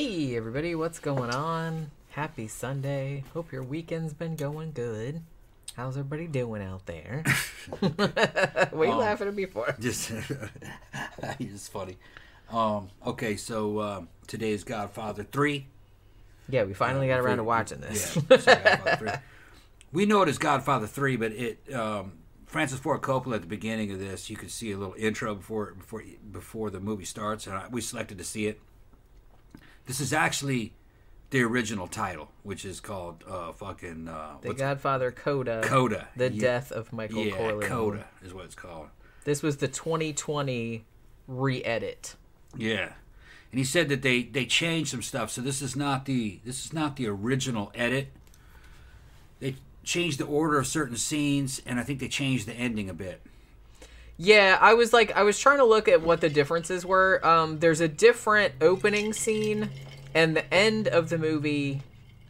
Hey, everybody, what's going on? Happy Sunday. Hope your weekend's been going good. How's everybody doing out there? what are you Um, laughing at me for? Just, it's funny. Um, okay, so um, today is Godfather three. Yeah, we finally got around to watching this. Yeah, so Godfather 3. We know it as Godfather three, but it um, Francis Ford Coppola at the beginning of this, you could see a little intro before before before the movie starts, and I, we selected to see it. This is actually the original title, which is called uh, fucking uh, the Godfather Coda. Coda. The Yeah. death of Michael yeah, Corleone. Coda is what it's called. This was the 2020 re-edit. Yeah, and he said that they they changed some stuff. So this is not the this is not the original edit. They changed the order of certain scenes, and I think they changed the ending a bit. Yeah, I was like, I was trying to look at what the differences were. Um, there's a different opening scene, and the end of the movie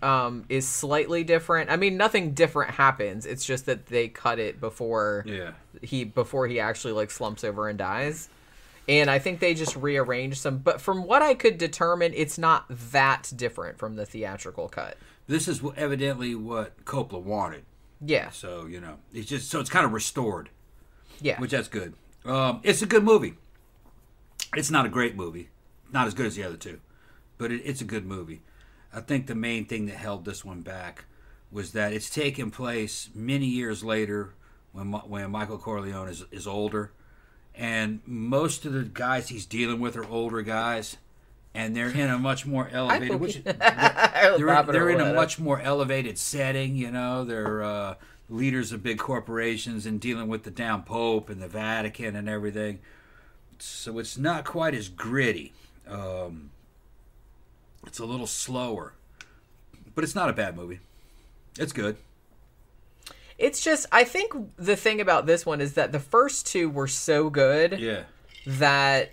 um, is slightly different. I mean, nothing different happens. It's just that they cut it before Yeah, he before he actually like slumps over and dies. And I think they just rearranged some. But from what I could determine, it's not that different from the theatrical cut. this is evidently what Coppola wanted. Yeah, So you know, it's just so it's kind of restored, yeah. which that's good. Um, it's a good movie. It's not a great movie, not as good as the other two, but it, it's a good movie. I think the main thing that held this one back was that it's taken place many years later when when Michael Corleone is is older, and most of the guys he's dealing with are older guys, and they're in a much more elevated. Which, they're in, they're in a much more elevated setting. You know, they're uh, leaders of big corporations and dealing with the down pope and the Vatican and everything. So it's not quite as gritty. Um, it's a little slower, but it's not a bad movie. It's good. It's just I think the thing about this one is that the first two were so good Yeah. that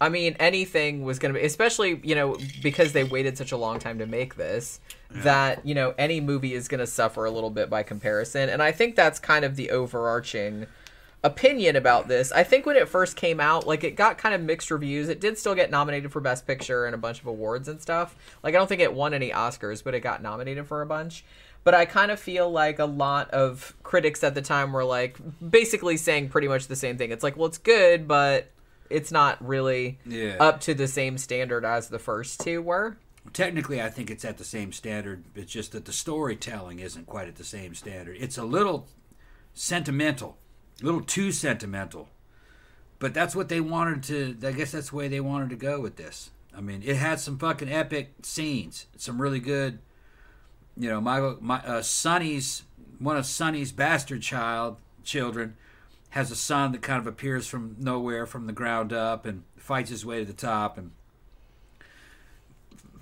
I mean anything was going to be especially, you know, because they waited such a long time to make this that, you know, any movie is going to suffer a little bit by comparison and I think that's kind of the overarching opinion about this. I think when it first came out, like it got kind of mixed reviews. It did still get nominated for Best Picture and a bunch of awards and stuff. Like I don't think it won any Oscars, but it got nominated for a bunch. But I kind of feel like a lot of critics at the time were like basically saying pretty much the same thing. It's like, well, it's good, but it's not really Yeah. up to the same standard as the first two were. Technically, I think it's at the same standard. It's just that the storytelling isn't quite at the same standard. It's a little sentimental, a little too sentimental. But that's what they wanted to. I guess that's the way they wanted to go with this. I mean, it had some fucking epic scenes, some really good. You know, Michael, my uh, Sonny's one of Sonny's bastard child children has a son that kind of appears from nowhere, from the ground up, and fights his way to the top, and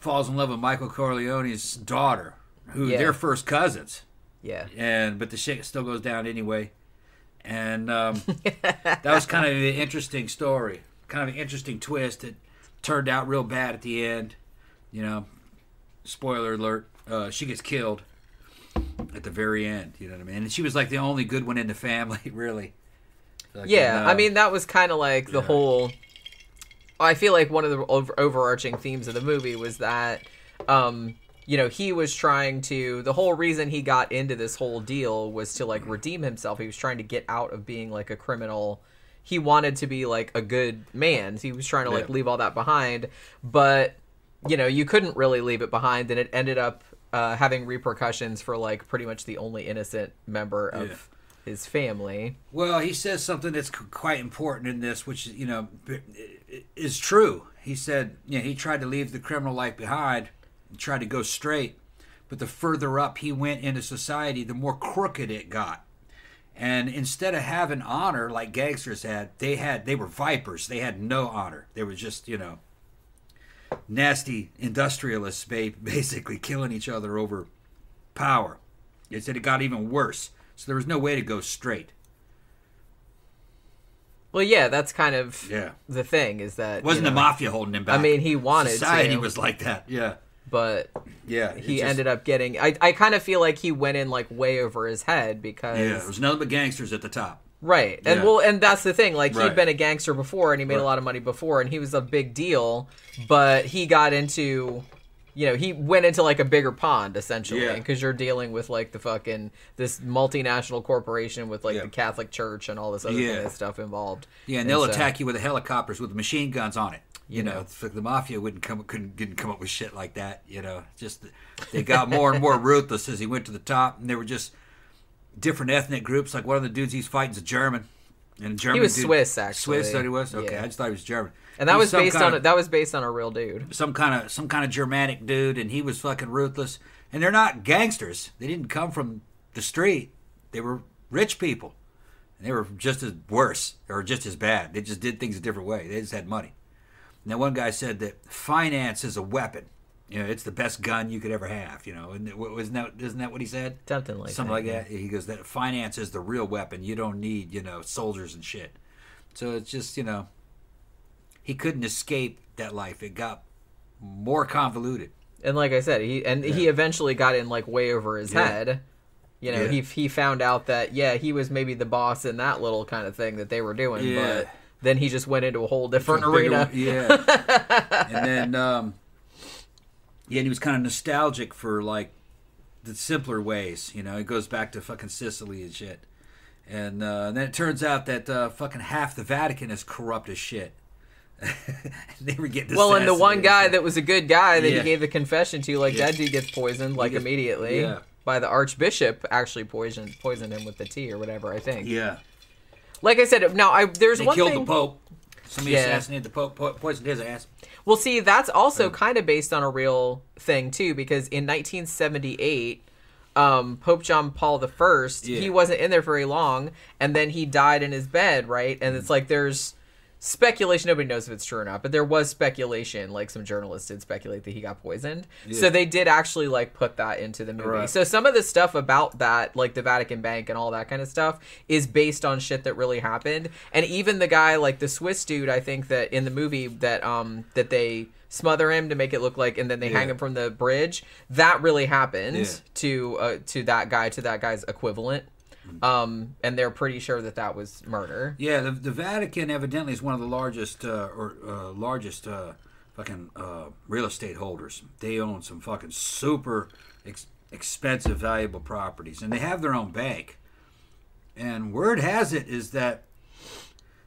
falls in love with Michael Corleone's daughter, who Yeah. they're first cousins Yeah. and but the shit still goes down anyway. And um, that was kind of an interesting story, kind of an interesting twist. It turned out real bad at the end. You know, spoiler alert: uh, she gets killed at the very end. You know what I mean? And she was like the only good one in the family, really. Like, Yeah, and, I mean that was kind of like the yeah. whole. I feel like one of the over- overarching themes of the movie was that, um, you know, he was trying to. The whole reason he got into this whole deal was to like redeem himself. He was trying to get out of being like a criminal. He wanted to be like a good man. He was trying to like Yeah. leave all that behind, but you know, you couldn't really leave it behind, and it ended up uh, having repercussions for like pretty much the only innocent member of. His family. Well, he says something that's quite important in this, which you know is true. He said, you know, he tried to leave the criminal life behind, and tried to go straight, but the further up he went into society, the more crooked it got. And instead of having honor like gangsters had, they had they were vipers. They had no honor. They were just you know nasty industrialists, ba- basically killing each other over power. He said it got even worse. So there was no way to go straight. Well, yeah, that's kind of Yeah. the thing is that wasn't you the mafia holding him back. I mean, he wanted Society to. was like that. Yeah. but Yeah. he ended up getting. I I kind of feel like he went in like way over his head because Yeah. There was nothing but gangsters at the top. Right. And Yeah. well and that's the thing. Like he'd been a gangster before and he made a lot of money before and he was a big deal, but he got into you know, he went into like a bigger pond essentially Yeah. because you're dealing with like the fucking this multinational corporation with like Yeah. the Catholic Church and all this other Yeah. kind of stuff involved. Yeah, and they'll so- attack you with the helicopters with machine guns on it. You, You know, know. the mafia wouldn't come couldn't didn't come up with shit like that. You know, just they got more and more ruthless as he went to the top, and they were just different ethnic groups. Like one of the dudes he's fighting's a German, and German was dude- Swiss, actually. Swiss that he was. Okay, Yeah. I just thought he was German. And that He was some based on of- a, that was based on a real dude. some kind of some kind of Germanic dude, and he was fucking ruthless. And they're not gangsters. They didn't come from the street. They were rich people. And they were just as worse or just as bad. They just did things a different way. They just had money. And then one guy said that finance is a weapon. You know, it's the best gun you could ever have. You know, And wasn't that isn't that what he said? Something like Something that, like yeah. that. He goes that finance is the real weapon. You don't need you know soldiers and shit. So it's just you know he couldn't escape that life. It got more convoluted. And like I said, he and he eventually got in like way over his Yeah. head. You know, Yeah. he he found out that yeah, he was maybe the boss in that little kind of thing that they were doing, Yeah. but then he just went into a whole different arena. one- Yeah. and then, um, yeah, and he was kind of nostalgic for like the simpler ways. You know, it goes back to fucking Sicily and shit. And, uh, then it turns out that uh, fucking half the Vatican is corrupt as shit. they were getting Well, and the one guy that was a good guy that Yeah. he gave the confession to, like Yeah. that dude gets poisoned like gets- immediately yeah. by the archbishop. Actually, poisoned poisoned him with the tea or whatever. I think. yeah, Like I said, now I there's they one killed thing. the Pope. Somebody assassinated the Pope, po- poisoned his ass. Well, see, that's also kind of based on a real thing too, because in 1978, um, Pope John Paul the First, Yeah. he wasn't in there very long, and then he died in his bed, right? And it's like there's speculation. Nobody knows if it's true or not, but there was speculation. Like some journalists did speculate that he got poisoned, so they did actually like put that into the movie. Right. So some of the stuff about that, like the Vatican Bank and all that kind of stuff, is based on shit that really happened. And even the guy, like the Swiss dude, I think that in the movie that um that they smother him to make it look like, and then they hang him from the bridge. That really happened Yeah. to uh, to that guy, to that guy's equivalent. Um, and they're pretty sure that that was murder. Yeah, the, the Vatican evidently is one of the largest uh, or uh, largest uh, fucking uh, real estate holders. They own some fucking super ex- expensive, valuable properties, and they have their own bank. And word has it is that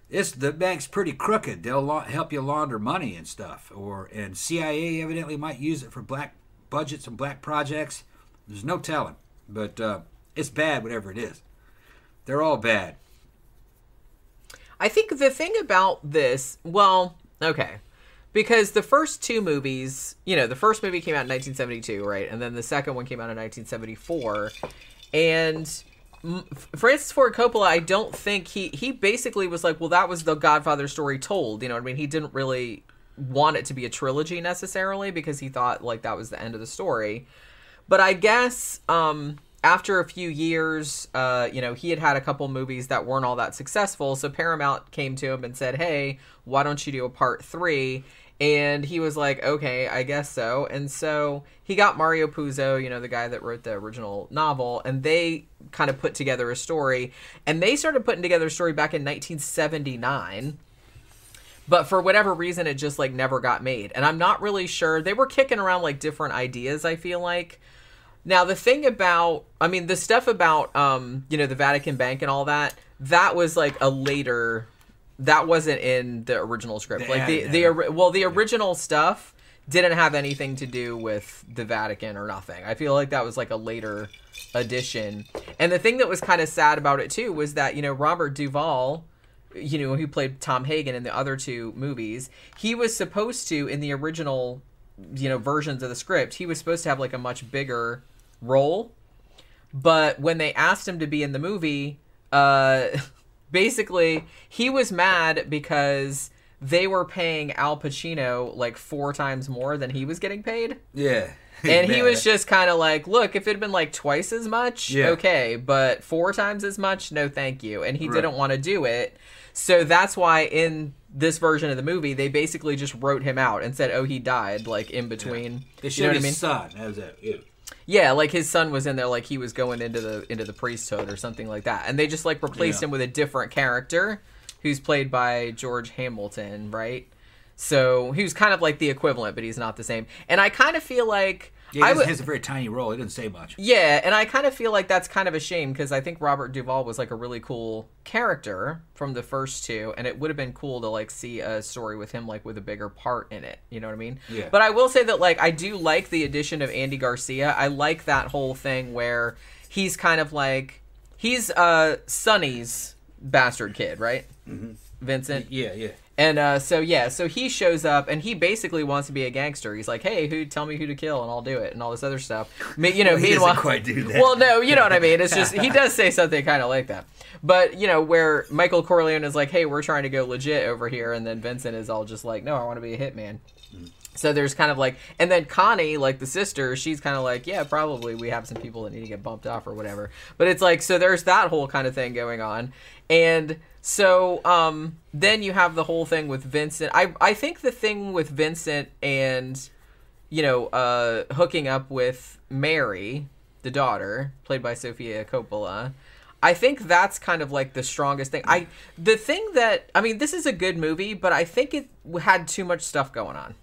it's the bank's pretty crooked. They'll la- help you launder money and stuff, or and CIA evidently might use it for black budgets and black projects. There's no telling, but uh, it's bad, whatever it is. They're all bad. I think the thing about this, well, okay, because the first two movies, you know, the first movie came out in 1972, right, and then the second one came out in 1974, and Francis Ford Coppola, I don't think he he basically was like, well, that was the Godfather story told. You know what I mean? He didn't really want it to be a trilogy necessarily because he thought like that was the end of the story. But I guess um, after a few years, uh, you know, he had had a couple movies that weren't all that successful. So Paramount came to him and said, "Hey, why don't you do a part three? And he was like, "Okay, I guess so." And so he got Mario Puzo, you know, the guy that wrote the original novel, and they kind of put together a story. And they started putting together a story back in 1979 but for whatever reason it just like never got made and i'm not really sure they were kicking around like different ideas i feel like now the thing about i mean the stuff about um you know the vatican bank and all that that was like a later that wasn't in the original script. They like the added the well the original stuff didn't have anything to do with the vatican or nothing. I feel like that was like a later addition. And the thing that was kind of sad about it too was that you know robert duvall you know, who played Tom Hagen in the other two movies, he was supposed to in the original, you know, versions of the script, he was supposed to have like a much bigger role. But when they asked him to be in the movie, uh basically he was mad because they were paying Al Pacino like four times more than he was getting paid Yeah. and he was just kind of like, "Look, if it had been like twice as much, Yeah. okay, but four times as much, no, thank you." And he Right. didn't want to do it, so that's why in this version of the movie, they basically just wrote him out and said, "Oh, he died," like in between. They you showed know what I mean? son. That was it. Yeah. Yeah, like his son was in there, like he was going into the into the priesthood or something like that, and they just like replaced Yeah. him with a different character, who's played by George Hamilton, right? So he was kind of like the equivalent, but he's not the same. And I kind of feel like Yeah, he has, he has a very tiny role. He didn't say much. yeah, and I kind of feel like that's kind of a shame because I think Robert Duvall was like a really cool character from the first two, and it would have been cool to like see a story with him like with a bigger part in it. You know what I mean? Yeah. But I will say that like I do like the addition of Andy Garcia. I like that whole thing where he's kind of like he's uh Sonny's bastard kid, right? Mm-hmm. Vincent. Yeah, yeah. And uh, so yeah, so he shows up and he basically wants to be a gangster. He's like, "Hey, who? Tell me who to kill, and I'll do it," and all this other stuff. Me, you know, He doesn't meanwhile, quite do that. Well, no, you know what I mean. It's just he does say something kind of like that. But you know, where Michael Corleone is like, "Hey, we're trying to go legit over here," and then Vincent is all just like, "No, I want to be a hitman." So there's kind of like, and then Connie, like the sister, she's kind of like, yeah, probably we have some people that need to get bumped off or whatever. But it's like, so there's that whole kind of thing going on, and so um, then you have the whole thing with Vincent. I I think the thing with Vincent and you know uh, hooking up with Mary, the daughter, played by Sofia Coppola. I think that's kind of like the strongest thing. I the thing that I mean, this is a good movie, but I think it had too much stuff going on.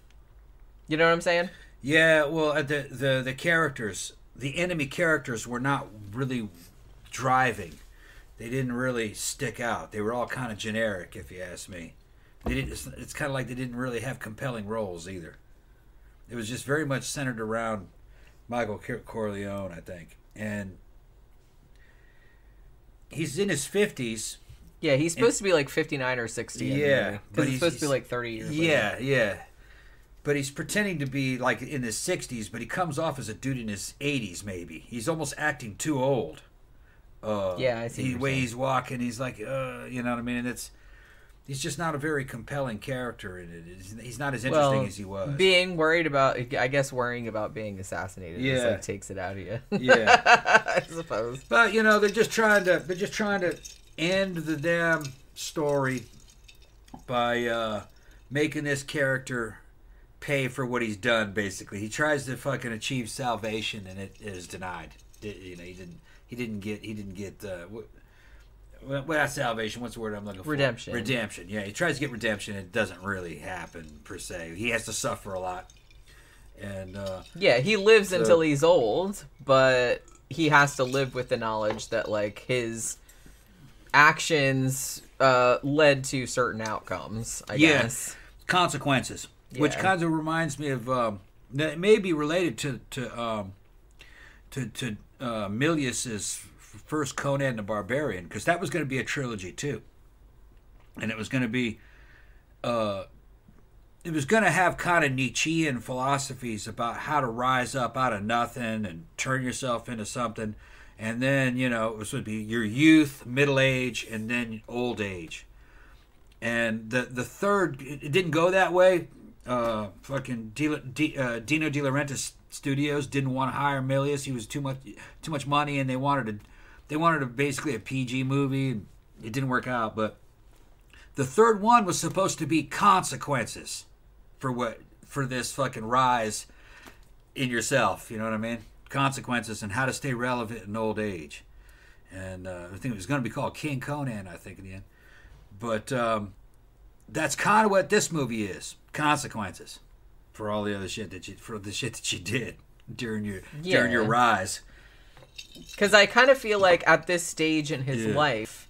You know what I'm saying? Yeah, well, uh, the the the characters, the enemy characters, were not really driving. They didn't really stick out. They were all kind of generic, if you ask me. They didn't. It's, it's kind of like they didn't really have compelling roles either. It was just very much centered around Michael Cor- Corleone, I think, and he's in his fifties. Yeah, he's supposed to be like 59 or 60. Yeah, because but he's- supposed to be like 30 years. later. Yeah, yeah. But he's pretending to be like in his 60s, but he comes off as a dude in his 80s, maybe. He's almost acting too old. Uh, Yeah, I see The way saying. he's walking, he's like, uh, you know what I mean? And it's he's just not a very compelling character in it. He's, not as interesting well, as he was. being worried about, I guess, worrying about being assassinated, just Yeah. like takes it out of you. Yeah. I suppose. But you know, they're just trying to they're just trying to end the damn story by uh, making this character pay for what he's done. Basically, he tries to fucking achieve salvation, and it is denied. Di- You know, he didn't. He didn't get. He didn't get. Uh, what, well, not salvation. What's the word I'm looking for? Redemption. Redemption. Yeah, he tries to get redemption. It doesn't really happen per se. He has to suffer a lot, and uh, Yeah, he lives So- until he's old, but he has to live with the knowledge that like his actions uh, led to certain outcomes. I Yeah. guess. consequences, which kind of reminds me of um, that it may be related to to um, to to uh, Milius's first Conan the Barbarian because that was going to be a trilogy too, and it was going to be. Uh, it was going to have kind of Nietzschean philosophies about how to rise up out of nothing and turn yourself into something. And then, you know, it would be your youth, middle age, and then old age and the the third it didn't go that way. Uh, fucking Di, Di, uh, Dino De Laurentiis Studios didn't want to hire Milius. He was too much too much money, and they wanted to they wanted a, basically a PG movie. And it didn't work out, but the third one was supposed to be consequences for what for this fucking rise in yourself. You know what I mean? Consequences and how to stay relevant in old age. And uh, I think it was going to be called King Conan. I think in the end but um, that's kind of what this movie is consequences for all the other shit that you for the shit that you did during your during your rise because I kind of feel like at this stage in his Yeah. life,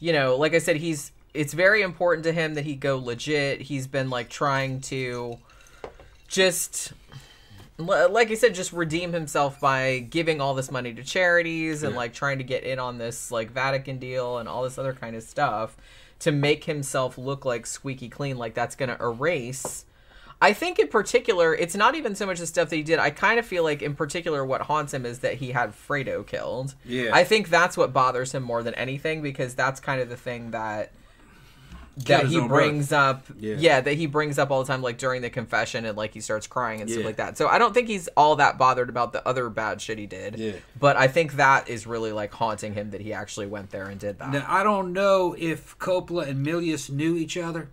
you know, like I said, he's it's very important to him that he go legit. He's been like trying to just like I said, just redeem himself by giving all this money to charities and Yeah. like trying to get in on this like Vatican deal and all this other kind of stuff to make himself look like squeaky clean, like that's gonna erase I think in particular, it's not even so much the stuff that he did. I kind of feel like in particular what haunts him is that he had Fredo killed. Yeah. I think that's what bothers him more than anything because that's kind of the thing that that he brings up Yeah. yeah. that he brings up all the time like during the confession and like he starts crying and Yeah. stuff like that so i don't think he's all that bothered about the other bad shit he did Yeah. but i think that is really like haunting him that he actually went there and did that now i don't know if coppola and milius knew each other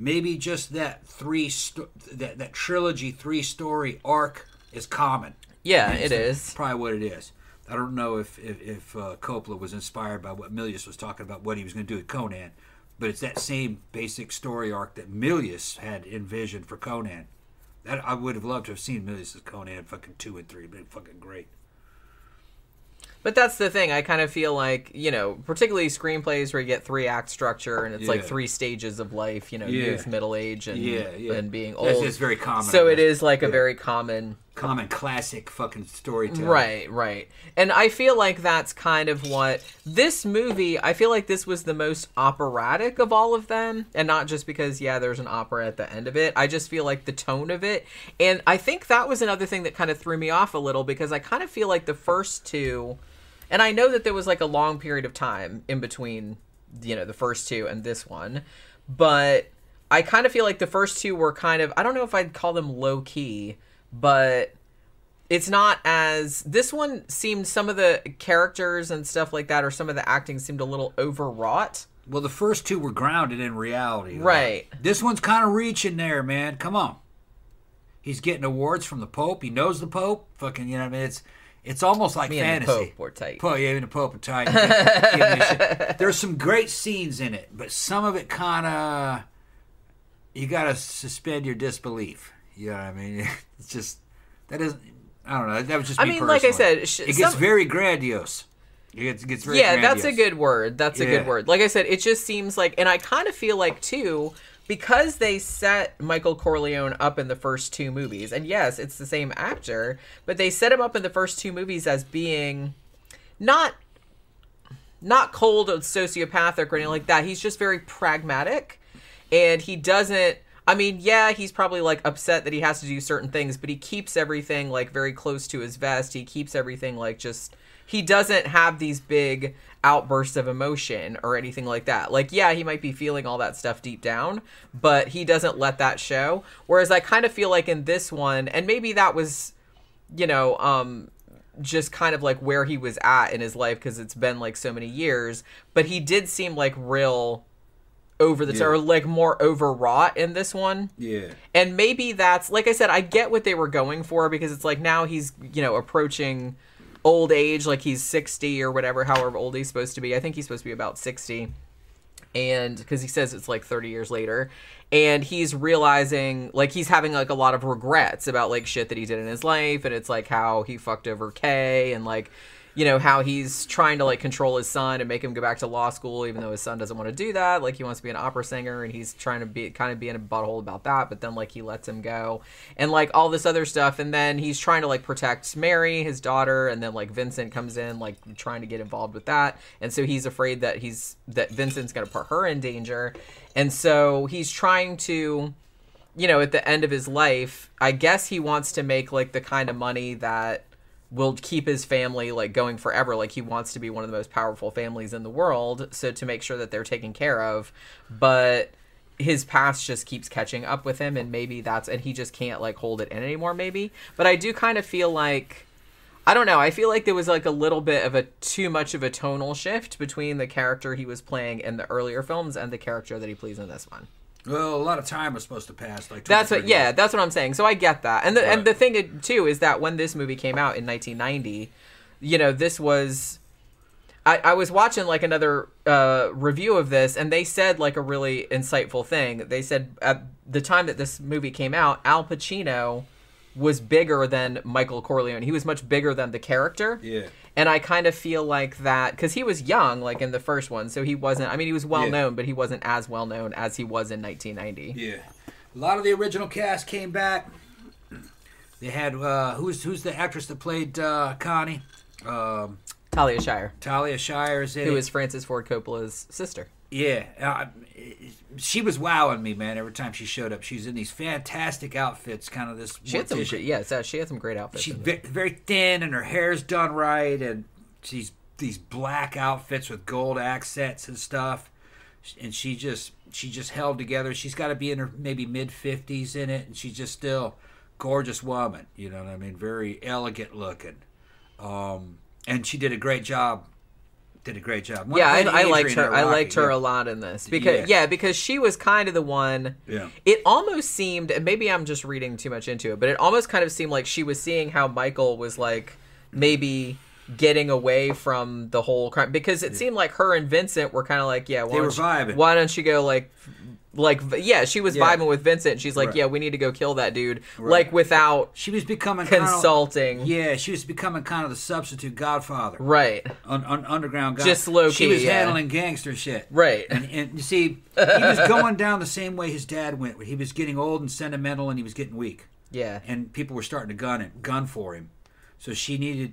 maybe just that three sto- that, that trilogy three story arc is common Yeah, it probably what it is. I don't know if if, if uh, Coppola was inspired by what Milius was talking about, what he was going to do with Conan, but it's that same basic story arc that Milius had envisioned for Conan. That I would have loved to have seen Milius' Conan fucking two and three, been fucking great. But that's the thing. I kind of feel like, you know, particularly screenplays where you get three act structure and it's like three stages of life, you know, Yeah. youth, middle age, and, Yeah, yeah. and being old. it's just very common, So it is like a very common. Common classic fucking storytelling. Right, right. And I feel like that's kind of what this movie, I feel like this was the most operatic of all of them. And not just because, yeah, there's an opera at the end of it. I just feel like the tone of it. And I think that was another thing that kind of threw me off a little because I kind of feel like the first two, and I know that there was like a long period of time in between, you know, the first two and this one, but I kind of feel like the first two were kind of, I don't know if I'd call them low key, but it's not as this one seemed some of the characters and stuff like that or some of the acting seemed a little overwrought Well, the first two were grounded in reality. Right. This one's kind of reaching there, man. Come on. He's getting awards from the Pope. He knows the Pope. Fucking, you know what I mean? It's it's almost like me and the fantasy. pope were tight Pope, yeah, even the Pope and tight. Give me shit. There's some great scenes in it, but some of it kind of you got to suspend your disbelief. You know what I mean? It's just that isn't. I don't know. That was just. I me mean, like I said, sh- it gets some- very grandiose. It gets, gets very yeah that's a good word that's a Yeah. good word like i said it just seems like and i kind of feel like too because they set michael corleone up in the first two movies and yes it's the same actor but they set him up in the first two movies as being not not cold or sociopathic or anything like that he's just very pragmatic and he doesn't I mean, yeah, he's probably like upset that he has to do certain things, but he keeps everything like very close to his vest. He keeps everything like just he doesn't have these big outbursts of emotion or anything like that. Like, yeah, he might be feeling all that stuff deep down, but he doesn't let that show. Whereas I kind of feel like in this one, and maybe that was, you know, um just kind of like where he was at in his life because it's been like so many years, but he did seem like real over the Yeah. top or like more overwrought in this one. Yeah. And maybe that's like I said, I get what they were going for because it's like now he's, you know, approaching old age, like he's 60 or whatever, however old he's supposed to be. I think he's supposed to be about 60. And because he says it's like 30 years later. And he's realizing, like, he's having like a lot of regrets about like shit that he did in his life. And it's like how he fucked over Kay and like, you know, how he's trying to like control his son and make him go back to law school, even though his son doesn't want to do that. Like, he wants to be an opera singer and he's trying to be kind of be in a butthole about that. But then, like, he lets him go and like all this other stuff. And then he's trying to like protect Mary, his daughter. And then, like, Vincent comes in, like, trying to get involved with that. And so he's afraid that he's that Vincent's going to put her in danger. And so he's trying to you know, at the end of his life, I guess he wants to make like the kind of money that will keep his family like going forever. Like he wants to be one of the most powerful families in the world, so to make sure that they're taken care of. But his past just keeps catching up with him and maybe that's and he just can't like hold it in anymore maybe. But I do kind of feel like I don't know. I feel like there was like a little bit of a too much of a tonal shift between the character he was playing in the earlier films and the character that he plays in this one. Well, a lot of time was supposed to pass. Like That's what, yeah, that's what I'm saying. So I get that, and the and the thing too is that when this movie came out in 1990, you know, this was, I, I was watching like another uh, review of this, and they said like a really insightful thing. They said at the time that this movie came out, Al Pacino was bigger than Michael Corleone. He was much bigger than the character. Yeah. And I kind of feel like that because he was young, like in the first one, so he wasn't. I mean, he was well Yeah. known, but he wasn't as well known as he was in 1990. Yeah, a lot of the original cast came back. They had uh, who's who's the actress that played uh, Connie? Um, Talia Shire. Talia Shire is in who it. is Francis Ford Coppola's sister. Yeah, uh, she was wowing me, man. Every time she showed up, she's in these fantastic outfits, kind of this. She had some, yes, uh, she had some great outfits. She's ve- very thin, and her hair's done right, and she's these black outfits with gold accents and stuff. And she just she just held together. She's got to be in her maybe mid fifties in it, and she's just still gorgeous woman. You know what I mean? Very elegant looking. Um, and she did a great job did a great job. Yeah, I, I liked her. I liked her yeah. a lot in this because Yeah. yeah. because she was kind of the one. Yeah. It almost seemed, and maybe I'm just reading too much into it, but it almost kind of seemed like she was seeing how Michael was like maybe getting away from the whole crime because it seemed like her and Vincent were kind of like, yeah, why They were you- vibing. Why don't you go like, like yeah, she was Yeah. vibing with Vincent. She's like, Right. yeah, we need to go kill that dude, like without She was becoming kind of- consulting. yeah, she was becoming kind of the substitute Godfather, Right, un, un, underground guy. Just low She key, was yeah. handling gangster shit. right. And, and you see, he was going down the same way his dad went. Where he was getting old and sentimental, and he was getting weak. yeah, and people were starting to gun it, gun for him. So she needed,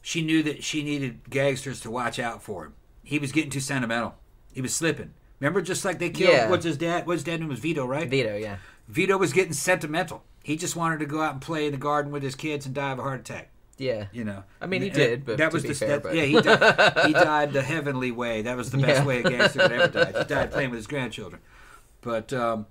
she knew that she needed gangsters to watch out for him. He was getting too sentimental. He was slipping. Remember, just like they killed. Yeah. What's his dad? What's his dad name was Vito, right? Vito, yeah, Vito was getting sentimental. He just wanted to go out and play in the garden with his kids and die of a heart attack. yeah. You know. I mean, he And did, but that to was be the fair, that- but- yeah. He died, he died the heavenly way. That was the best Yeah. way a gangster could ever die. He died playing with his grandchildren. But um,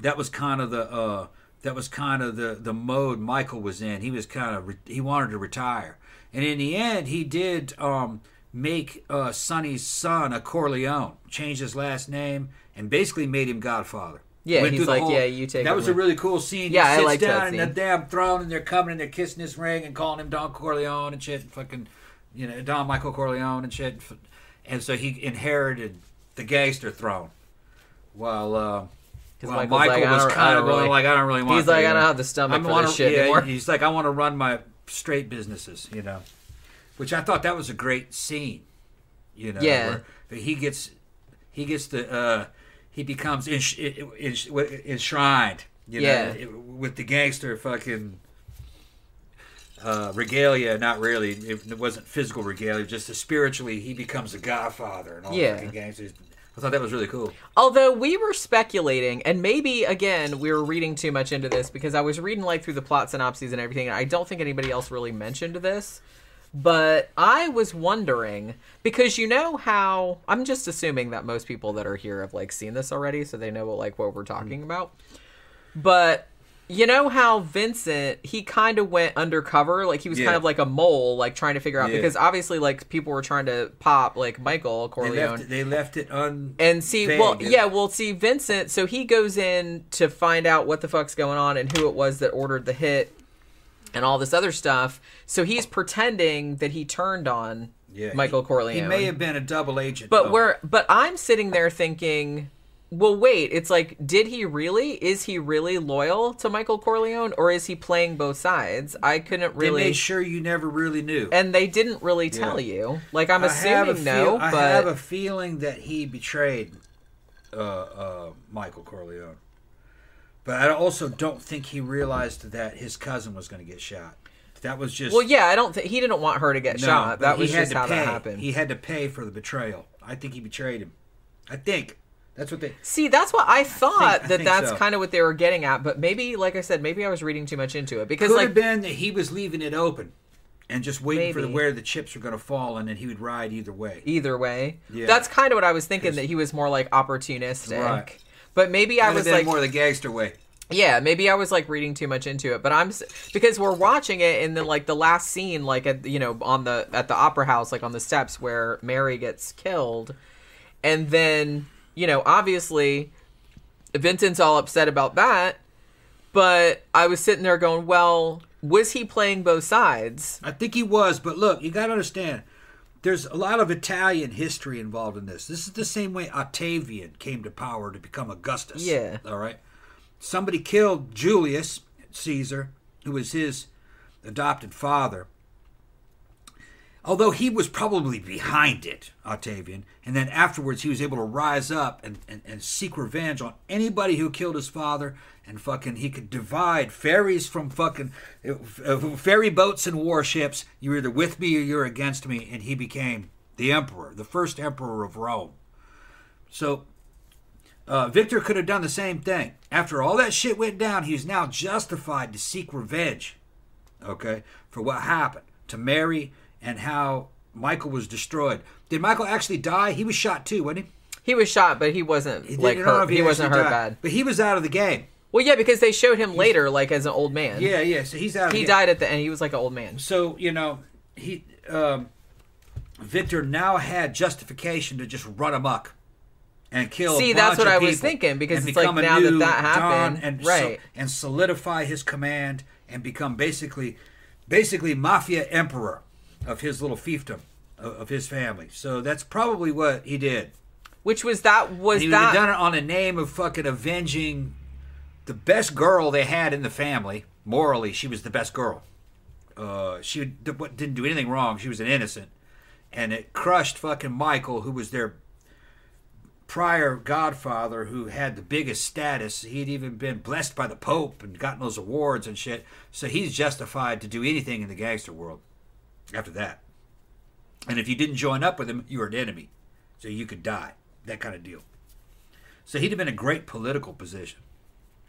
that was kind of the uh, that was kind of the the mode Michael was in. He was kind of re- he wanted to retire, and in the end, he did um, make uh, Sonny's son a Corleone, changed his last name, and basically made him Godfather. Yeah, Went he's like, whole- "Yeah, you take That was a really cool scene. Yeah, I he sits liked that down in the scene. damn throne, and they're coming and they're kissing his ring and calling him Don Corleone and shit, and fucking, you know, Don Michael Corleone and shit. And so he inherited the gangster throne, while uh, while Michael's like, Michael I was I kind of really- like, I don't really want. He's like, to, I don't have the stomach I for wanna- this shit yeah, anymore. He's like, I want to run my straight businesses, you know, which I thought that was a great scene, you know. Yeah. where he gets, he gets the, uh, he becomes ensh- enshrined, you Yeah. know, with the gangster fucking. Uh, regalia, not really. It wasn't physical regalia, just spiritually. He becomes a godfather and all Yeah. fucking gangsters. I thought that was really cool. Although we were speculating, and maybe again we were reading too much into this because I was reading like through the plot synopses and everything. And I don't think anybody else really mentioned this, but I was wondering because you know how I'm just assuming that most people that are here have like seen this already, so they know what like what we're talking Mm. about. But you know how Vincent he kind of went undercover, like he was kind of like a mole, like trying to figure out Yeah. because obviously like people were trying to pop like Michael They Corleone. left, it, they left it un. And see, well, yeah. yeah, well, see, Vincent. So he goes in to find out what the fuck's going on and who it was that ordered the hit, and all this other stuff. So he's pretending that he turned on Yeah, Michael he, Corleone. He may have been a double agent, but though. we're, but I'm sitting there thinking, well, wait. It's like, did he really? Is he really loyal to Michael Corleone, or is he playing both sides? I couldn't really. they made sure you never really knew. and they didn't really tell Yeah. you. Like I'm I assuming no, I but have a feeling that he betrayed uh, uh, Michael Corleone. But I also don't think he realized that his cousin was going to get shot. That was just well, yeah. I don't think he didn't want her to get no, shot. That was just how pay. that happened. He had to pay for the betrayal. I think he betrayed him. I think that's what they. See, that's what I thought I that think that's so. kind of what they were getting at, but maybe like I said, maybe I was reading too much into it because Could like have been that he was leaving it open and just waiting for the, where the chips were going to fall, and then he would ride either way. either way. Yeah. That's kind of what I was thinking that he was more like opportunistic. Right. But maybe I was like more the gangster way. yeah, maybe I was like reading too much into it, but I'm because we're watching it and then like the last scene like at you know on the at the opera house like on the steps where Mary gets killed and then you know obviously Vincent's all upset about that, but I was sitting there going, well, was he playing both sides? I think he was, but look, you got to understand. There's a lot of Italian history involved in this. This is the same way Octavian came to power to become Augustus. Yeah. All right. Somebody killed Julius Caesar, who was his adopted father. Although he was probably behind it, Octavian, and then afterwards he was able to rise up and, and, and seek revenge on anybody who killed his father, and fucking he could divide ferries from fucking uh, ferry boats and warships. You're either with me or you're against me, and he became the emperor, the first emperor of Rome. So uh, Victor could have done the same thing. After all that shit went down, he's now justified to seek revenge, okay, for what happened to Mary and how Michael was destroyed. Did Michael actually die? He was shot too, wasn't he? He was shot, but he wasn't He like hurt. if He, wasn't hurt died. bad. But he was out of the game. Well, yeah, because they showed him later like as an old man. Yeah, yeah. So he's out. He died at the end. He was like an old man. So you know he, um, Victor now had justification to just run amok and kill. See, that's what I was thinking, because it's like now that that happened, and so- right. and solidify his command and become basically, basically mafia emperor of his little fiefdom of, of his family. So that's probably what he did. Which was that was And he would have that done it on the name of fucking avenging the best girl they had in the family. Morally, she was the best girl. Uh, she didn't do anything wrong. She was an innocent, and it crushed fucking Michael, who was their prior godfather, who had the biggest status. He'd even been blessed by the Pope and gotten those awards and shit. So he's justified to do anything in the gangster world. After that, and if you didn't join up with him, you were an enemy, so you could die. That kind of deal. So he'd have been a great political position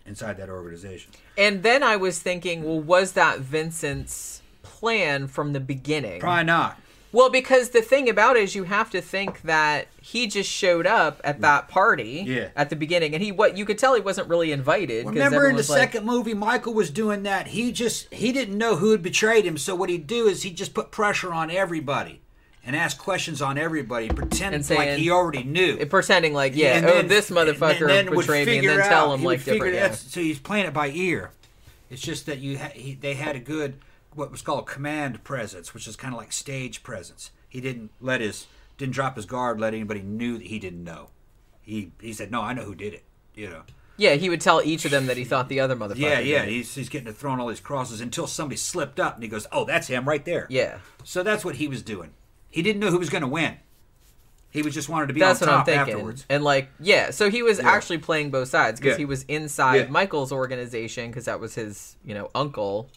inside that organization. and then I was thinking, well, was that Vincent's plan from the beginning? Probably not. Well, because the thing about it is you have to think that he just showed up at that party Yeah. at the beginning and he what you could tell he wasn't really invited Remember in the like- second movie, Michael was doing that. He just he didn't know who had betrayed him. So what he'd do is he'd just put pressure on everybody and ask questions on everybody, pretend And like he already knew. pretending like yeah, And oh then- this motherfucker and then would betrayed me and then tell out- him like different. Yeah. So he's playing it by ear. It's just that you ha- he, they had a good what was called command presence, which is kind of like stage presence. He didn't let his didn't drop his guard, let anybody knew that he didn't know. He he said, "No, I know who did it." You know. Yeah, he would tell each of them that he thought the other motherfucker. Yeah, yeah. He's he's getting to throwing all these crosses until somebody slipped up and he goes, "Oh, that's him right there." yeah. So that's what he was doing. He didn't know who was going to win. He was just wanted to be That's on what I'm top thinking. afterwards. And like, yeah, so he was actually playing both sides because Yeah. he was inside Yeah. Michael's organization because that was his, you know, uncle,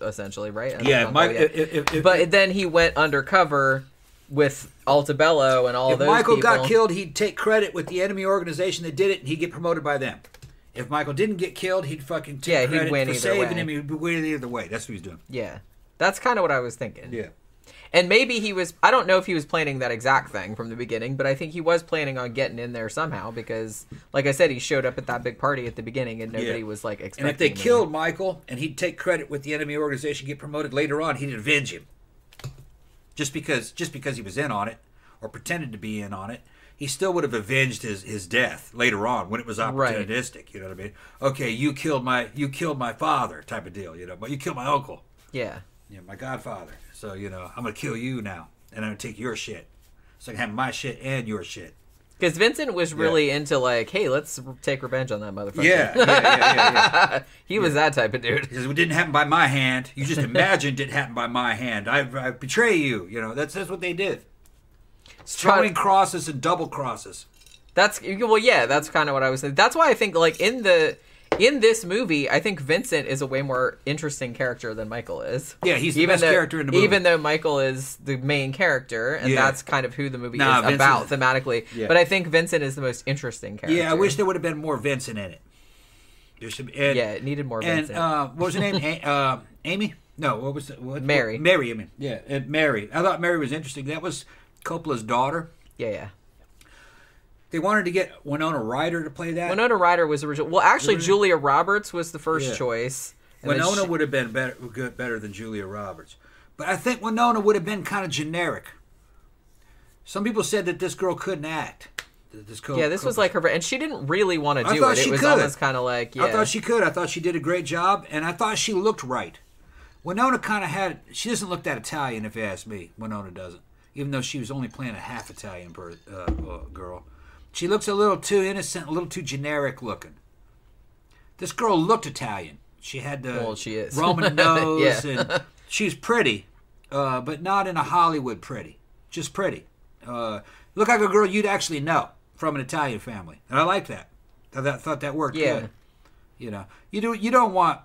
essentially, right? Yeah, know, Mike. yeah. If, if, if, but then he went undercover with Altobello and all if those If Michael people. got killed, he'd take credit with the enemy organization that did it, and he'd get promoted by them. If Michael didn't get killed, he'd fucking take Yeah, he'd credit win for saving way. him. He'd win either way. That's what he's doing. Yeah, that's kind of what I was thinking. Yeah. And maybe he was. I don't know if he was planning that exact thing from the beginning, but I think he was planning on getting in there somehow because, like I said, he showed up at that big party at the beginning and nobody Yeah. was like expecting. And if they him killed Michael and he'd take credit with the enemy organization, get promoted later on, he'd avenge him. Just because, just because he was in on it or pretended to be in on it, he still would have avenged his, his death later on when it was Right. opportunistic. You know what I mean? Okay, you killed my you killed my father, type of deal. You know, but you killed my uncle, there. Yeah. my godfather. So you know, I'm gonna kill you now, and I'm gonna take your shit. So I can have my shit and your shit. Because Vincent was really into like, hey, let's take revenge on that motherfucker. Yeah, yeah, yeah, yeah. yeah. he was that type of dude. Says, "It didn't happen by my hand. You just imagined it happened by my hand. I, I betray you. You know that's that's what they did. Throwing crosses and double crosses. That's well, yeah, that's kind of what I was saying. That's why I think like in the in this movie, I think Vincent is a way more interesting character than Michael is. Yeah, he's the best though, character in the movie. Even though Michael is the main character, and Yeah. that's kind of who the movie Nah, is Vincent- about thematically. Yeah. But I think Vincent is the most interesting character. Yeah, I wish there would have been more Vincent in it. There should be. And, Yeah, it needed more And Vincent. uh, what was her name? A- uh, Amy? No, what was it? What, Mary. Mary. I mean, yeah, and Mary. I thought Mary was interesting. That was Coppola's daughter. yeah, yeah. They wanted to get Winona Ryder to play that. Winona Ryder was original. Well, actually, Really? Julia Roberts was the first Yeah. choice. Winona she- would have been better, good, better than Julia Roberts, but I think Winona would have been kind of generic. Some people said that this girl couldn't act. This co- yeah, this was like her, and she didn't really want to do it. It she was could. almost kind of like, yeah, I thought she could. I thought she did a great job, and I thought she looked right. Winona kind of had. She doesn't look that Italian, if you ask me. Winona doesn't, even though she was only playing a half Italian per, uh, uh, girl. She looks a little too innocent, a little too generic looking. This girl looked Italian. She had the Well, she is. Roman nose, Yeah. and she's pretty, uh, but not in a Hollywood pretty. Just pretty. Uh, look like a girl you'd actually know from an Italian family, and I like that. I thought, thought that worked Yeah. good. You know, you do. You don't want.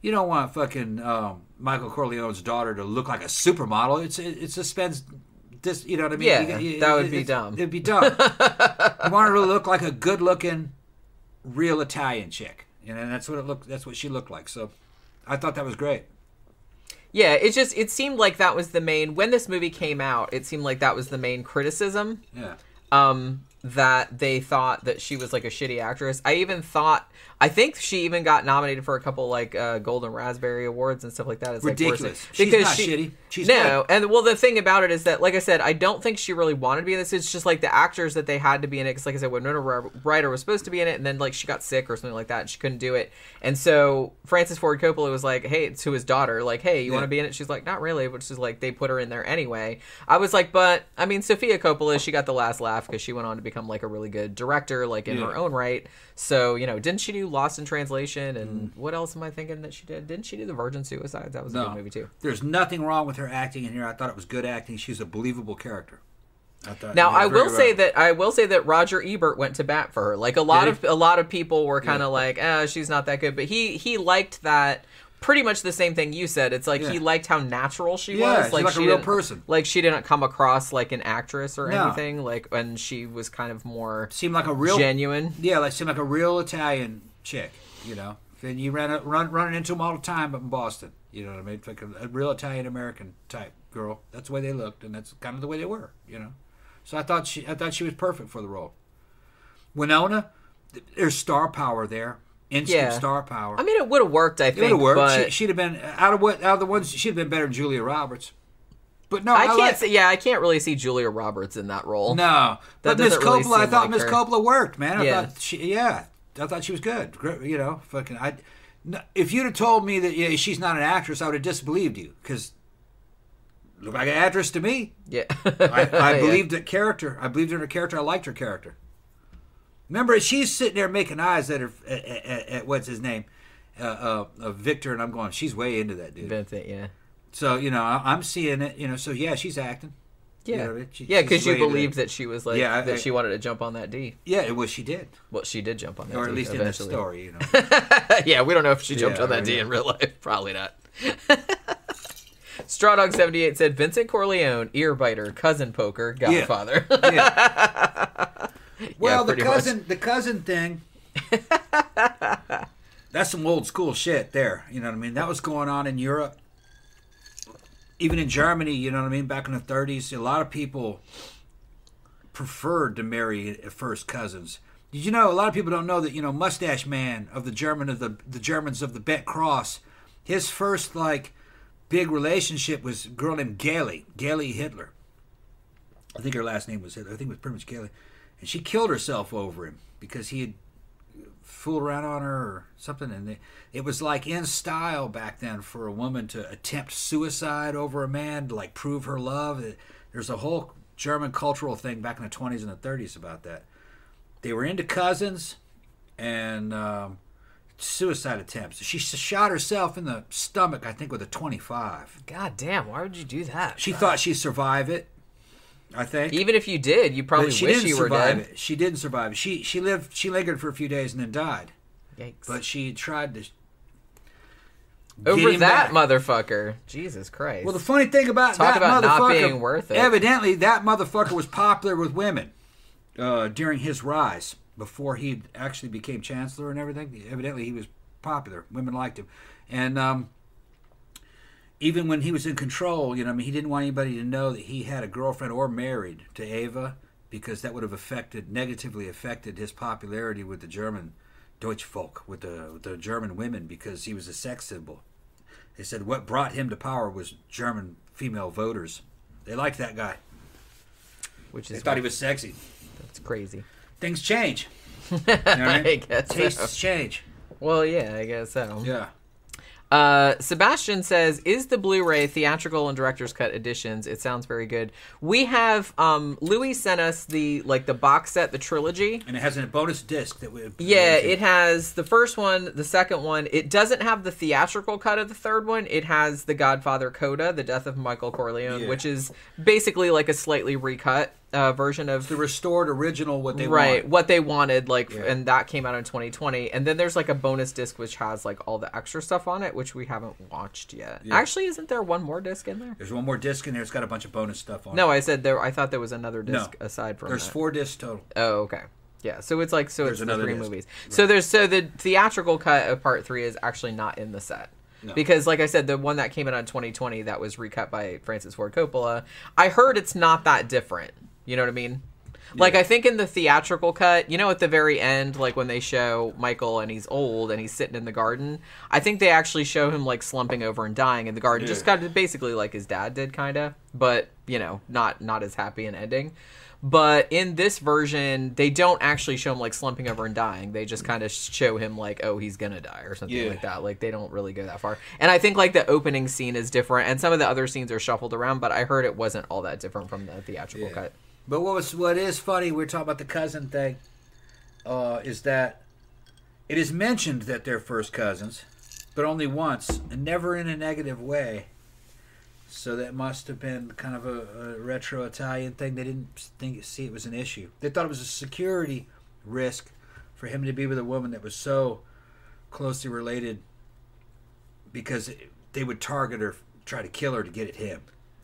You don't want fucking um, Michael Corleone's daughter to look like a supermodel. It's it, it suspends. This, you know what I mean? Yeah, You- you- that would be it's- dumb. It'd be dumb. you want her to look like a good-looking, real Italian chick, you know, and that's what it looked. That's what she looked like. So, I thought that was great. Yeah, it just it seemed like that was the main when this movie came out. It seemed like that was the main criticism. Yeah. Um, that they thought that she was like a shitty actress. I even thought I think she even got nominated for a couple like uh, Golden Raspberry Awards and stuff like that. It's like, worse- Ridiculous. She's not shitty. She's no, and well, the thing about it is that, like I said, I don't think she really wanted to be in this. It's just like the actors that they had to be in it. Because, like I said, Winona Ry- Ryder was supposed to be in it, and then like she got sick or something like that, and she couldn't do it. And so Francis Ford Coppola was like, "Hey," to his daughter, like, "Hey, you want to be in it?" She's like, "Not really," which is like they put her in there anyway. I was like, but I mean, Sofia Coppola, she got the last laugh because she went on to become like a really good director, like in Yeah. her own right. So you know, didn't she do Lost in Translation? And Mm. what else am I thinking that she did? Didn't she do The Virgin Suicides? That was a No. good movie too. There's nothing wrong with her acting in here. I thought it was good acting. She's a believable character. I thought, Now I will say that I will say that Roger Ebert went to bat for her. Like a lot of a lot of people were kind of Yeah. like, "Ah, she's not that good," but he he liked that. Pretty much the same thing you said. It's like he liked how natural she Yeah, was. Like like a real person. Like she didn't come across like an actress or No. anything. Like and she was kind of more seemed like a real genuine. Yeah, like seemed like a real Italian chick. You know, and you ran run running into them all the time up in Boston. You know what I mean? Like a, a real Italian American type girl. That's the way they looked, and that's kind of the way they were. You know, so I thought she I thought she was perfect for the role. Winona, there's star power there, instant Yeah. star power. I mean, it would have worked. I it would have worked. but She, she'd have been out of what out of the ones. She'd have been better than Julia Roberts. But no, I I, can't like, say. Yeah, I can't really see Julia Roberts in that role. no, but Miss doesn't really I thought like Miss. Coppola worked, man. I Yeah. thought she, yeah, I thought she was good. You know, fucking, I. If you'd have told me that yeah, she's not an actress, I would have disbelieved you because look like an actress to me. Yeah, I, I Yeah. believed that character. I believed in her character. I liked her character. Remember, she's sitting there making eyes at her at, at, at what's his name, uh, uh, uh, Victor, and I'm going, she's way into that dude. Vincent. Yeah. So you know, I, I'm seeing it. You know, so yeah, she's acting. You Yeah, know I mean? She- yeah, because you believed that she was like Yeah, I- that I- she wanted to jump on that D. Yeah, well, she did, Well, she did jump on that or D at least eventually. in the story. You know. yeah, we don't know if she jumped Yeah, on that D yeah. in real life. Probably not. Straw Dog seventy eight said Vincent Corleone, ear biter, cousin poker, Godfather. Yeah. well, the pretty much. cousin, the cousin thing. that's some old school shit there. You know what I mean? That was going on in Europe, even in Germany. You know what I mean? Back in the 30s, a lot of people preferred to marry first cousins. Did you know? A lot of people don't know that. You know, Mustache Man of the German of the the Germans of the Bet Cross. His first like big relationship was a girl named Geli, Geli Hitler. I think her last name was Hitler. I think it was pretty much Geli. And she killed herself over him because he had fooled around on her or something. And it, it was like in style back then for a woman to attempt suicide over a man to like prove her love. There's a whole German cultural thing back in the 20s and the 30s about that. They were into cousins and um, suicide attempts. She shot herself in the stomach, I think, with a 25. God damn, why would you do that? She thought she'd survive it. I think. Even if you did, you probably But she wish didn't you were survive dead. it. She didn't survive. She she lived. She lingered for a few days and then died. Yikes. But she tried to. Over that back. motherfucker. Jesus Christ. Well, the funny thing about Talk that about not motherfucker, being worth it. evidently that motherfucker was popular with women uh, during his rise before he actually became chancellor and everything. Evidently, he was popular. Women liked him, and um, even when he was in control, you know, I mean, he didn't want anybody to know that he had a girlfriend or married to Ava because that would have affected negatively affected his popularity with the German Deutsch folk, with the with the German women, because he was a sex symbol. They said what brought him to power was German female voters. They liked that guy. Which is They thought he was sexy. that's crazy. Things change. You know I I mean? guess so. Tastes change. Well, yeah, I guess so. Yeah. Uh, Sebastian says, "Is the Blu-ray theatrical and director's cut editions? It sounds very good. We have um, Louis sent us the like the box set, the trilogy. And it has a bonus disc that we. Yeah, it has the first one, the second one. It doesn't have the theatrical cut of the third one. It has the Godfather Coda, the Death of Michael Corleone, Yeah. which is basically like a slightly recut uh, version of the restored original what they right want. what they wanted like Yeah. and that came out in 2020 and then there's like a bonus disc which has like all the extra stuff on it which we haven't watched yet Yeah. actually isn't there one more disc in there There's one more disc in there. It's got a bunch of bonus stuff on. no it. No i said there i thought there was another No. disc aside from there's that. four discs total. oh okay yeah so it's like so There's it's the three disc. movies so there's so the theatrical cut of part three is actually not in the set No. Because, like I said, the one that came out in 2020 that was recut by Francis Ford Coppola, I heard it's not that different. You know what I mean? Like Yeah. I think in the theatrical cut, you know, at the very end, like when they show Michael and he's old and he's sitting in the garden, I think they actually show him like slumping over and dying in the garden, just kind of basically like his dad did, kind of, but you know, not not as happy an ending. But in this version, they don't actually show him like slumping over and dying. They just kind of show him like, oh, he's gonna die or something Yeah. like that. Like they don't really go that far. And I think like the opening scene is different, and some of the other scenes are shuffled around. But I heard it wasn't all that different from the theatrical Yeah. cut. But what was what is funny, we're talking about the cousin thing, uh, is that it is mentioned that they're first cousins, but only once, and never in a negative way. So that must have been kind of a, a retro Italian thing. They didn't think see it was an issue. They thought it was a security risk for him to be with a woman that was so closely related, because they would target her, try to kill her to get at him.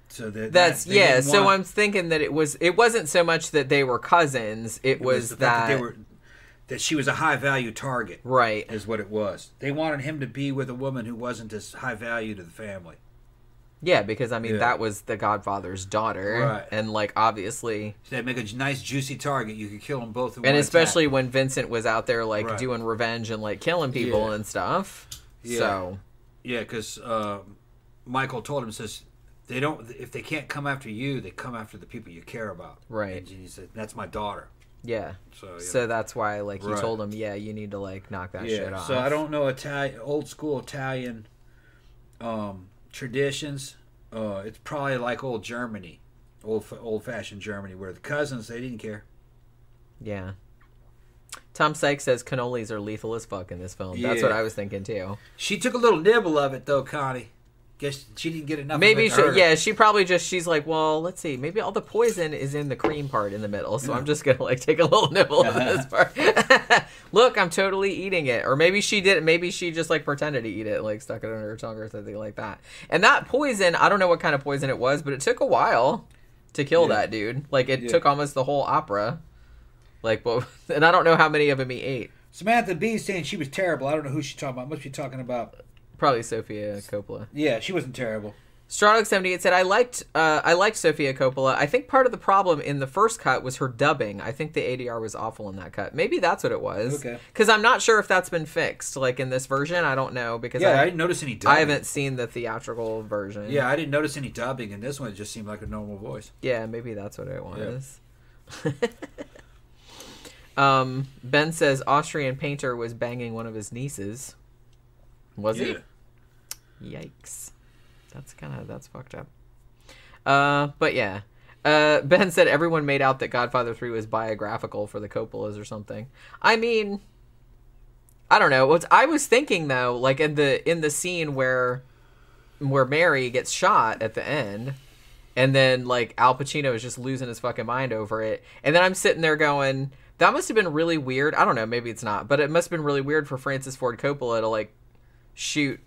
So that That's that- yeah. So want- I'm thinking that it was. It wasn't so much that they were cousins. It, It was, the fact that, they were that she was a high value target right. is what it was. They wanted him to be with a woman who wasn't as high value to the family. Yeah, because I mean Yeah. that was the Godfather's daughter, Right. and like obviously, So they make a nice juicy target. You could kill them both. And especially when Vincent was out there like Right. doing revenge and like killing people Yeah. and stuff. Yeah. So yeah, because uh, Michael told him says they don't if they can't come after you, they come after the people you care about. Right. And he said that's my daughter. yeah. So you So that's why like he Right. told him, yeah, you need to like knock that yeah. shit off. So I don't know Italian old school Italian um, traditions. Uh, it's probably like old Germany, old old fashioned Germany, where the cousins they didn't care. Yeah. Tom Sykes says cannolis are lethal as fuck in this film. That's what I was thinking too. She took a little nibble of it though, Connie. Guess she didn't get enough. Maybe of it she, to hurt her. yeah, she probably just she's like, well, let's see, maybe all the poison is in the cream part in the middle, so I'm just gonna like take a little nibble of this part. Look, I'm totally eating it, or maybe she didn't. Maybe she just like pretended to eat it, like stuck it under her tongue or something like that. And that poison, I don't know what kind of poison it was, but it took a while to kill Yeah. that dude. Like it Yeah. took almost the whole opera. Like, but and I don't know how many of them he ate. Samantha B saying she was terrible. I don't know who she's talking about. Must be talking about. Probably Sofia Coppola. Yeah, she wasn't terrible. Stronach seventy eight said, "I liked, uh, I liked Sofia Coppola. I think part of the problem in the first cut was her dubbing. I think the ADR was awful in that cut. Maybe that's what it was. Okay. Because I'm not sure if that's been fixed. Like in this version, I don't know because Yeah, I I, didn't notice any dubbing. I haven't seen the theatrical version. Yeah, I didn't notice any dubbing in this one. It just seemed like a normal voice. yeah, maybe that's what it was. um, Ben says Austrian painter was banging one of his nieces. Was he? Yikes. That's kind of that's fucked up. Uh, but yeah. Uh, ben said everyone made out that Godfather 3 was biographical for the Coppolas or something. I mean, I don't know. What I was thinking though, like in the in the scene where where Mary gets shot at the end, and then like Al Pacino is just losing his fucking mind over it, and then I'm sitting there going, that must have been really weird. I don't know, maybe it's not, but it must have been really weird for Francis Ford Coppola to like shoot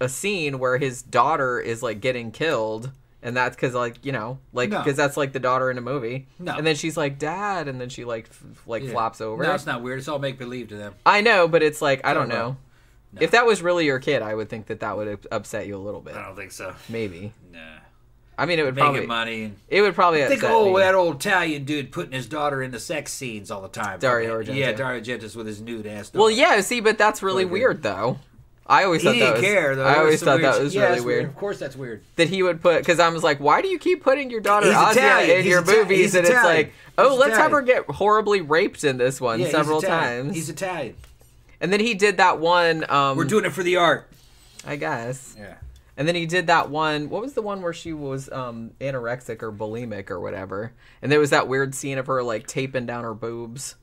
a scene where his daughter is like getting killed and that's because like you know like No. because that's like the daughter in a movie No. and then she's like dad and then she like f- like Yeah. flops over No, it's not weird. It's all make believe to them. i know but it's like i don't Don't know. No. if that was really your kid i would think that that would upset you a little bit I don't think so. maybe Nah. i mean it would Making probably money it would probably think upset oh me. that old Italian dude putting his daughter in the sex scenes all the time. Dario Argento. Yeah, Dario Argento's with his nude ass. well yeah see but that's really weird though i always He thought that didn't was care though. i always thought that was Yeah, really weird Of course, that's weird. that he would put because I was like, why do you keep putting your daughter He's Italian. in He's your Ita- movies? and Italian. it's like, oh, He's let's have her get horribly raped in this one Yeah, several Italian. times. He's Italian. and then he did that one. Um, We're doing it for the art. I guess. Yeah. And then he did that one. What was the one where she was um, anorexic or bulimic or whatever? And there was that weird scene of her like taping down her boobs.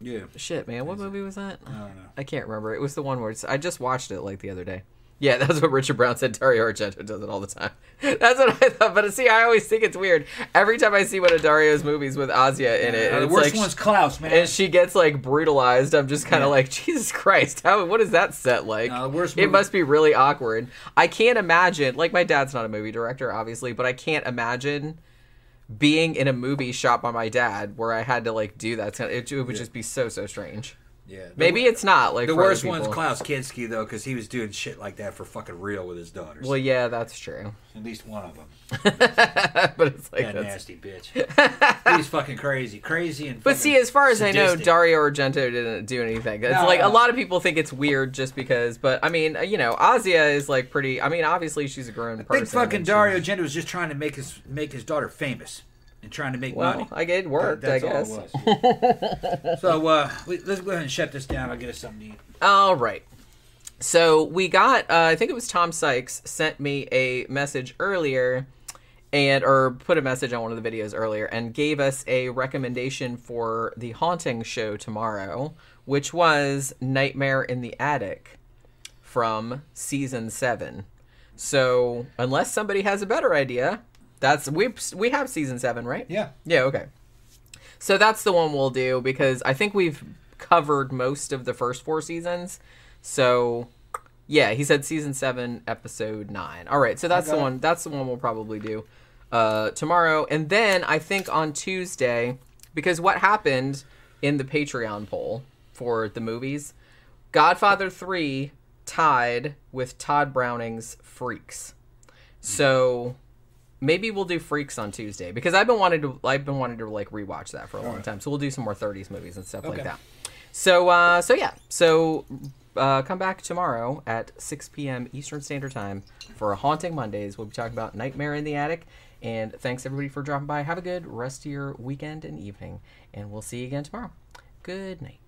Yeah. Shit, man, what movie was that? I don't know. I can't remember. It was the one where it's, I just watched it like the other day. Yeah, that's what Richard Brown said. Dario Argento does it all the time. That's what I thought. But see, I always think it's weird. Every time I see one of Dario's movies with Asia in it, and the worst like, one's Klaus, man. and she gets like brutalized. I'm just kind of Yeah. like, Jesus Christ, how? What is that set like? No, worst it must be really awkward. I can't imagine. Like, my dad's not a movie director, obviously, but I can't imagine being in a movie shot by my dad where I had to like do that. It, it would just be so so strange. Yeah. Maybe it's not like The worst one's. Klaus Kinski though, because he was doing shit like that for fucking real with his daughters. Well, yeah, that's true. At least one of them. but it's like That nasty bitch. He's fucking crazy, crazy and. But see, as far as I know. Dario Argento didn't do anything. It's No, like a lot of people think it's weird just because. But I mean, you know, Asia is like pretty. I mean, obviously she's a grown I person. think fucking Dario Argento was just trying to make his make his daughter famous and trying to make Well, money. I get it worked. That- I guess. all it was. so uh, we, let's go ahead and shut this down. I'll get us something to eat. All right. So we got, uh, I think it was Tom Sykes sent me a message earlier, and or put a message on one of the videos earlier, and gave us a recommendation for the haunting show tomorrow, which was Nightmare in the Attic from season seven. So unless somebody has a better idea, that's we we have season seven, right? Yeah. Yeah, okay. So that's the one we'll do because I think we've covered most of the first four seasons. So yeah, he said season seven, episode nine. All right, so that's the Okay. one. That's the one we'll probably do uh, tomorrow, and then I think on Tuesday, because what happened in the Patreon poll for the movies, Godfather three tied with Tod Browning's Freaks. So maybe we'll do Freaks on Tuesday because I've been wanting to I've been wanting to like rewatch that for a long time. So we'll do some more 30s movies and stuff like that. So uh so yeah. So uh, come back tomorrow at 6 p.m. Eastern Standard Time for Haunting Mondays. We'll be talking about Nightmare in the Attic. And thanks everybody for dropping by. Have a good rest of your weekend and evening. And we'll see you again tomorrow. Good night.